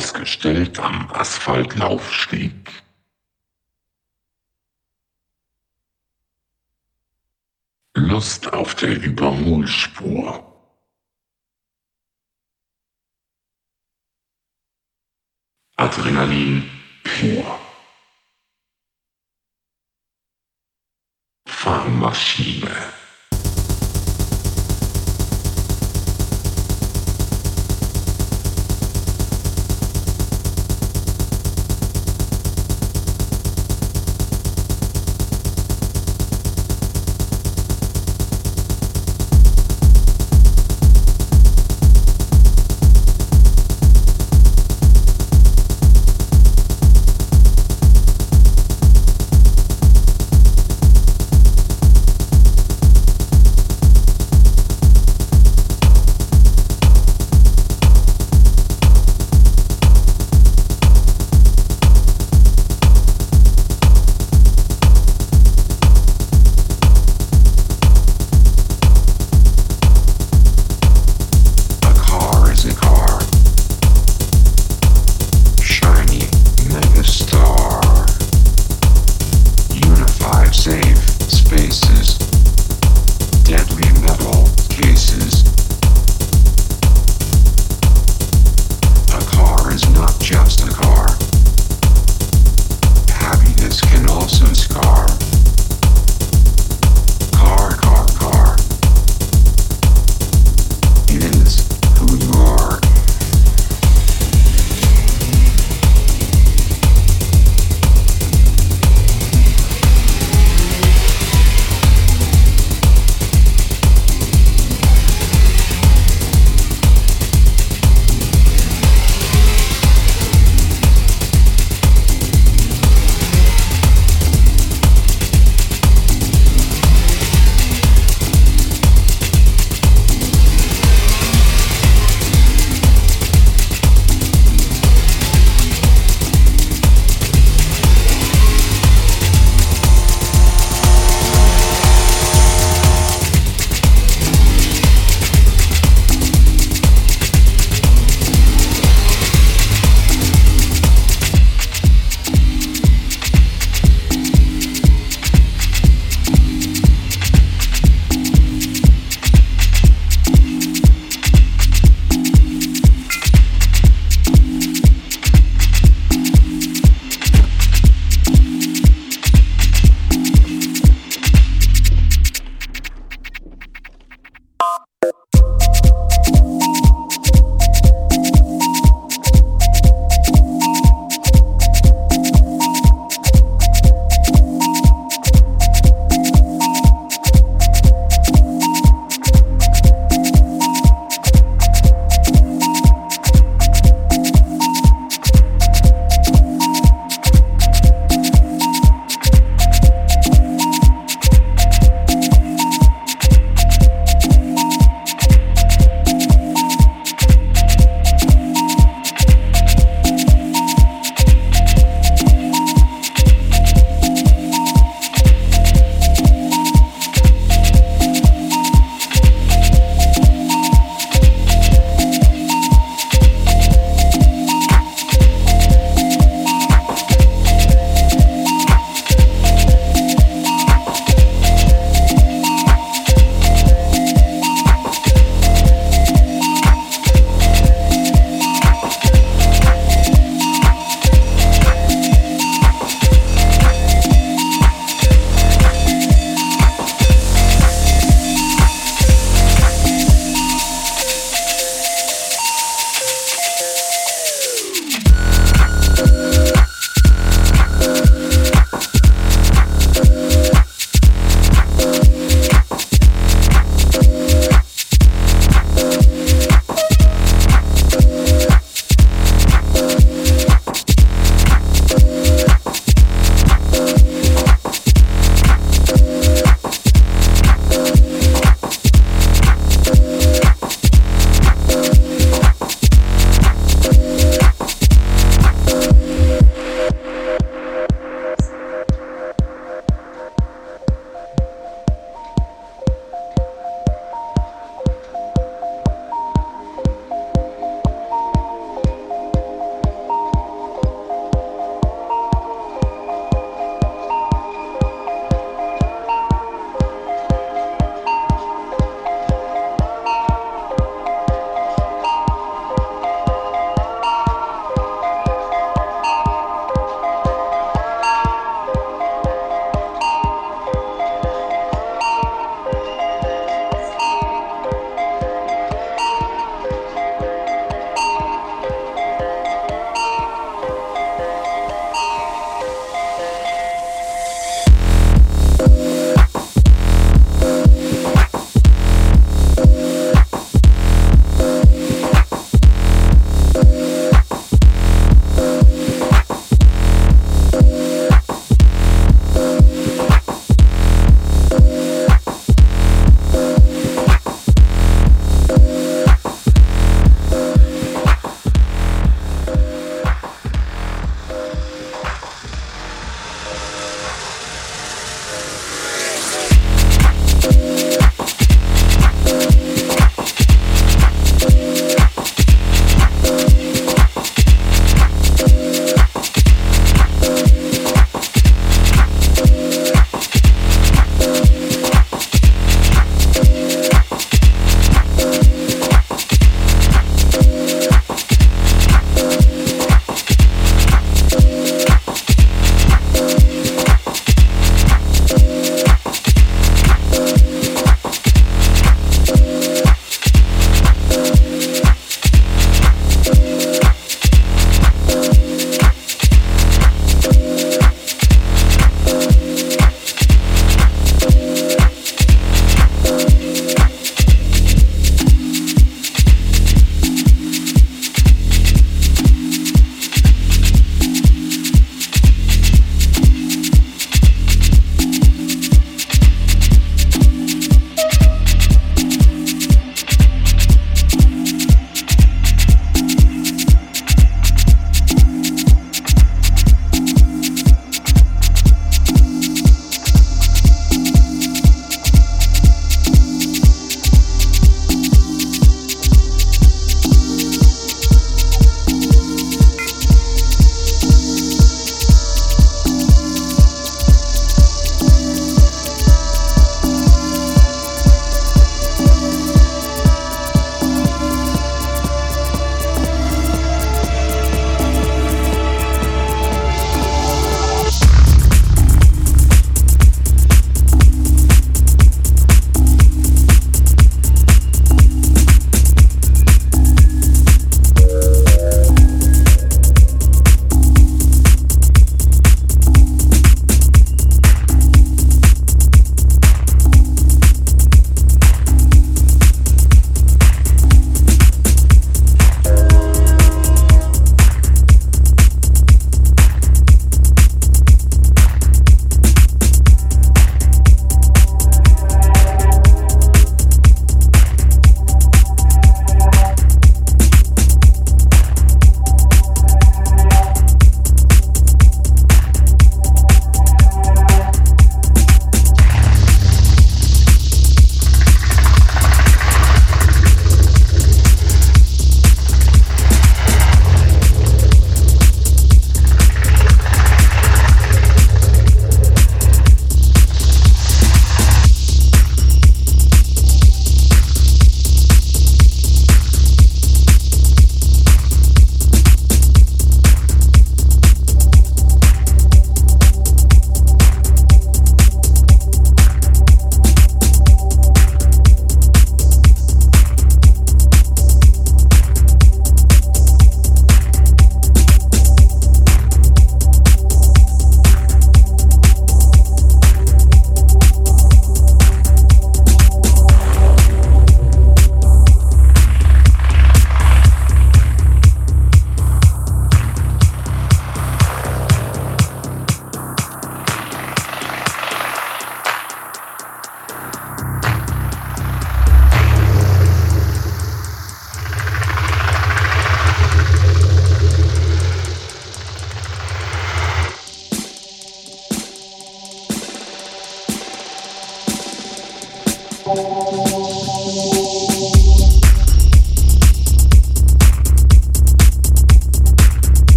ausgestellt am Asphaltlaufsteg. Lust auf der Überholspur. Adrenalin pur. farmaschine.